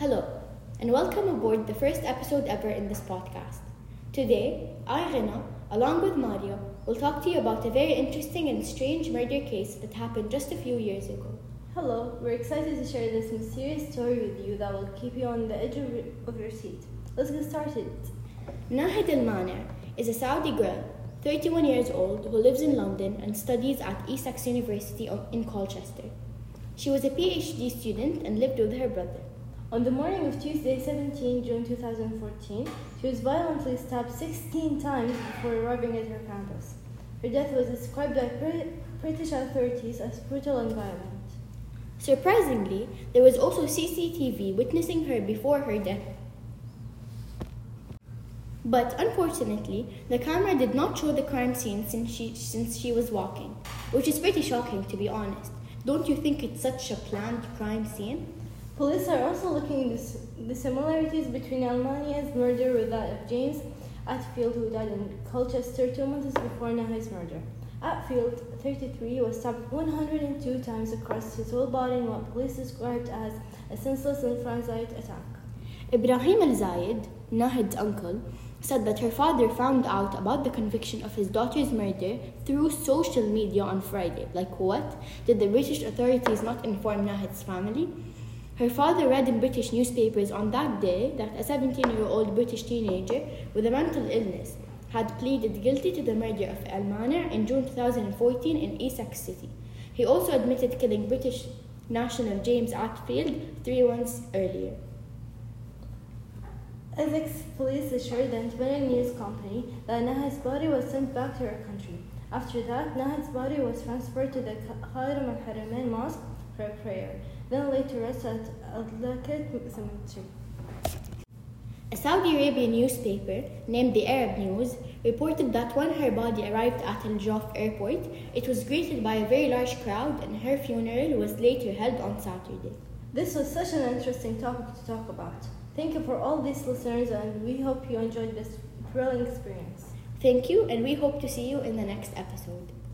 Hello, and welcome aboard the first episode ever in this podcast. Today, I, Ghina, along with Mariah, will talk to you about a very interesting and strange murder case that happened just a few years ago. Hello, we're excited to share this mysterious story with you that will keep you on the edge of your, of your seat. Let's get started. Nahed al-Mannai is a Saudi girl, 31 years old, who lives in London and studies at Essex University in Colchester. She was a PhD student and lived with her brother. On the morning of Tuesday, 17 June 2014, she was violently stabbed 16 times before arriving at her campus. Her death was described by British authorities as brutal and violent. Surprisingly, there was also CCTV witnessing her before her death. But unfortunately, the camera did not show the crime scene since she, since she was walking, which is pretty shocking to be honest. Don't you think it's such a planned crime scene? Police are also looking at the similarities between al-Mannai's murder with that of James Attfield, who died in Colchester two months before Nahed's murder. Attfield, 33, was stabbed 102 times across his whole body in what police described as a senseless and frenzied attack. Ibrahim Al Zayed, Nahed's uncle, said that her father found out about the conviction of his daughter's murder through social media on Friday. Like what? Did the British authorities not inform Nahed's family? Her father read in British newspapers on that day that a 17 year old British teenager with a mental illness had pleaded guilty to the murder of al-Mannai in June 2014 in Essex City. He also admitted killing British national James Attfield three months earlier. Essex police assured the independent news company that Nahed's body was sent back to her country. After that, Nahed's body was transferred to the Khairam al Haramain Mosque for a prayer then later rest at Al-Lakat Cemetery. A Saudi Arabian newspaper named the Arab News reported that when her body arrived at Al Jouf airport, it was greeted by a very large crowd and her funeral was later held on Saturday. This was such an interesting topic to talk about. Thank you for all these listeners and we hope you enjoyed this thrilling experience. Thank you and we hope to see you in the next episode.